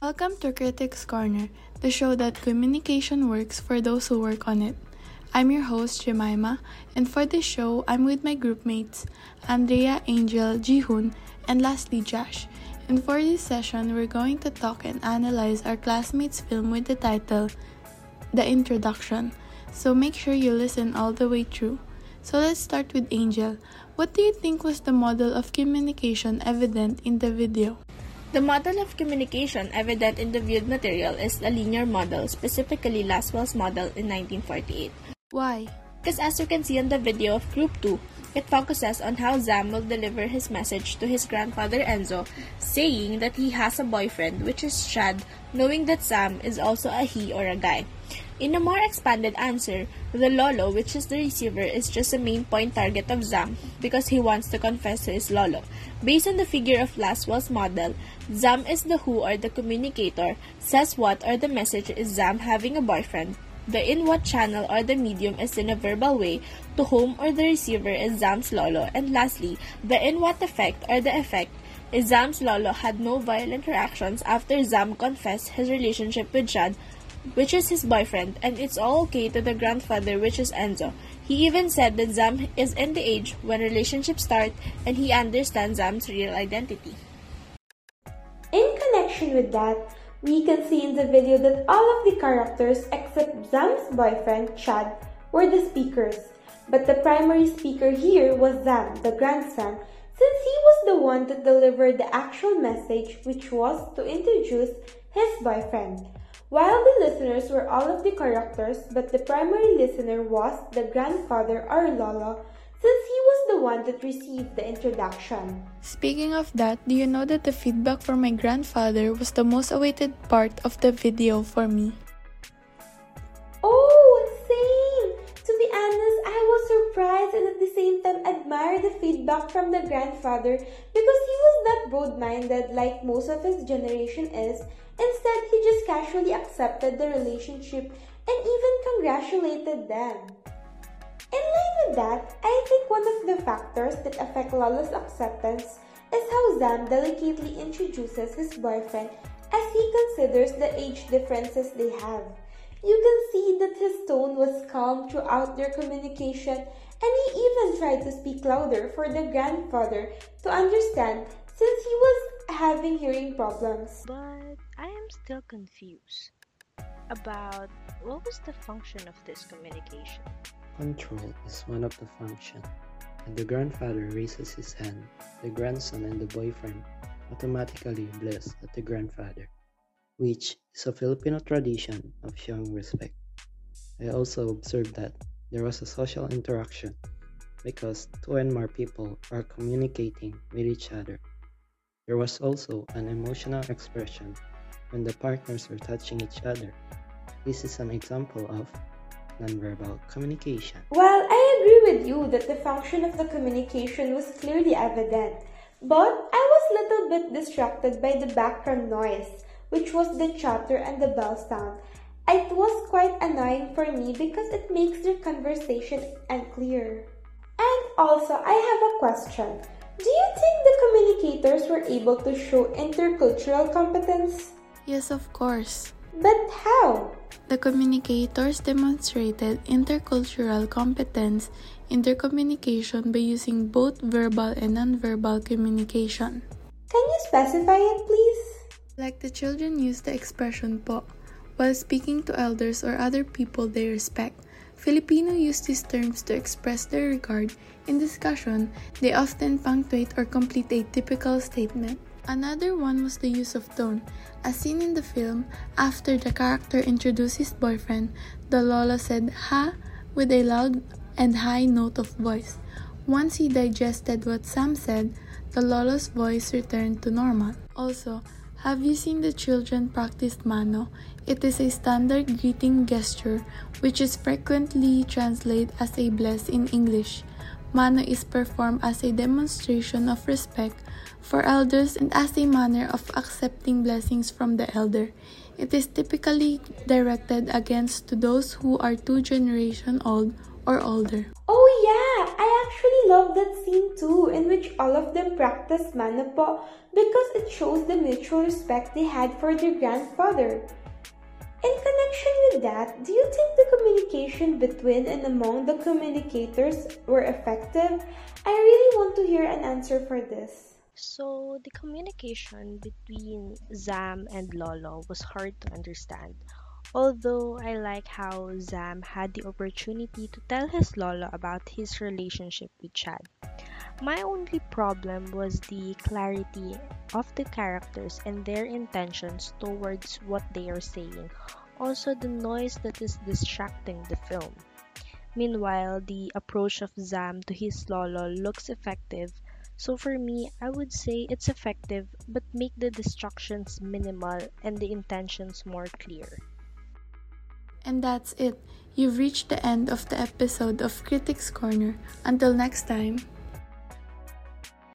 Welcome to Critics Corner, the show that communication works for those who work on it. I'm your host, Jemima, and for this show, I'm with my group mates, Andrea, Angel, Jihoon, and lastly, Josh. And for this session, we're going to talk and analyze our classmates' film with the title The Introduction. So make sure you listen all the way through. So let's start with Angel. What do you think was the model of communication evident in the video? The model of communication evident in the viewed material is a linear model, specifically Lasswell's model in 1948. Why? Because as you can see in the video of Group 2, it focuses on how Zam will deliver his message to his grandfather Enzo, saying that he has a boyfriend, which is Chad, knowing that Zam is also a he or a guy. In a more expanded answer, the Lolo, which is the receiver, is just a main point target of Zam because he wants to confess to his Lolo. Based on the figure of Lasswell's model, Zam is the who or the communicator, says what or the message is Zam having a boyfriend. The in what channel or the medium is in a verbal way, to whom or the receiver is Zam's Lolo, and lastly, the in what effect or the effect is Zam's Lolo had no violent reactions after Zam confessed his relationship with Chad which is his boyfriend, and it's all okay to the grandfather, which is Enzo. He even said that Zam is in the age when relationships start and he understands Zam's real identity. In connection with that, we can see in the video that all of the characters except Zam's boyfriend, Chad, were the speakers. But the primary speaker here was Zam, the grandson, since he was the one that delivered the actual message, which was to introduce his boyfriend. While the listeners were all of the characters, but the primary listener was the grandfather or Lolo, since he was the one that received the introduction. Speaking of that, do you know that the feedback from my grandfather was the most awaited part of the video for me? Oh, same! To be honest, I was surprised and at the same time admired the feedback from the grandfather because he was not broad-minded like most of his generation is Instead, he just casually accepted the relationship and even congratulated them. In line with that, I think one of the factors that affect Lolo's acceptance is how Zam delicately introduces his boyfriend as he considers the age differences they have. You can see that his tone was calm throughout their communication and he even tried to speak louder for the grandfather to understand since he was having hearing problems. But I am still confused about what was the function of this communication. Control is one of the functions. When the grandfather raises his hand, the grandson and the boyfriend automatically bless at the grandfather, which is a Filipino tradition of showing respect. I also observed that there was a social interaction because two and more people are communicating with each other. There was also an emotional expression when the partners were touching each other. This is an example of nonverbal communication. Well, I agree with you that the function of the communication was clearly evident, but I was a little bit distracted by the background noise, which was the chatter and the bell sound. It was quite annoying for me because it makes their conversation unclear. And also, I have a question. Do you think the communicators were able to show intercultural competence? Yes, of course. But how? The communicators demonstrated intercultural competence in their communication by using both verbal and nonverbal communication. Can you specify it, please? Like the children use the expression po while speaking to elders or other people they respect. Filipino use these terms to express their regard. In discussion, they often punctuate or complete a typical statement. Another one was the use of tone. As seen in the film, after the character introduced his boyfriend, the Lolo said ha with a loud and high note of voice. Once he digested what Zam said, the Lolo's voice returned to normal. Also, have you seen the children practice mano? It is a standard greeting gesture which is frequently translated as a bless in English. Mano is performed as a demonstration of respect for elders and as a manner of accepting blessings from the elder. It is typically directed against those who are two generation old or older. Oh yeah, I actually love that scene too, in which all of them practice mano po because it shows the mutual respect they had for their grandfather. In connection with that, do you think the communication between and among the communicators were effective? I really want to hear an answer for this. So, the communication between Zam and Lolo was hard to understand. Although I like how Zam had the opportunity to tell his Lolo about his relationship with Chad. My only problem was the clarity of the characters and their intentions towards what they are saying, also the noise that is distracting the film. Meanwhile, the approach of Zam to his Lolo looks effective, so for me, I would say it's effective but make the distractions minimal and the intentions more clear. And that's it. You've reached the end of the episode of Critics Corner. Until next time.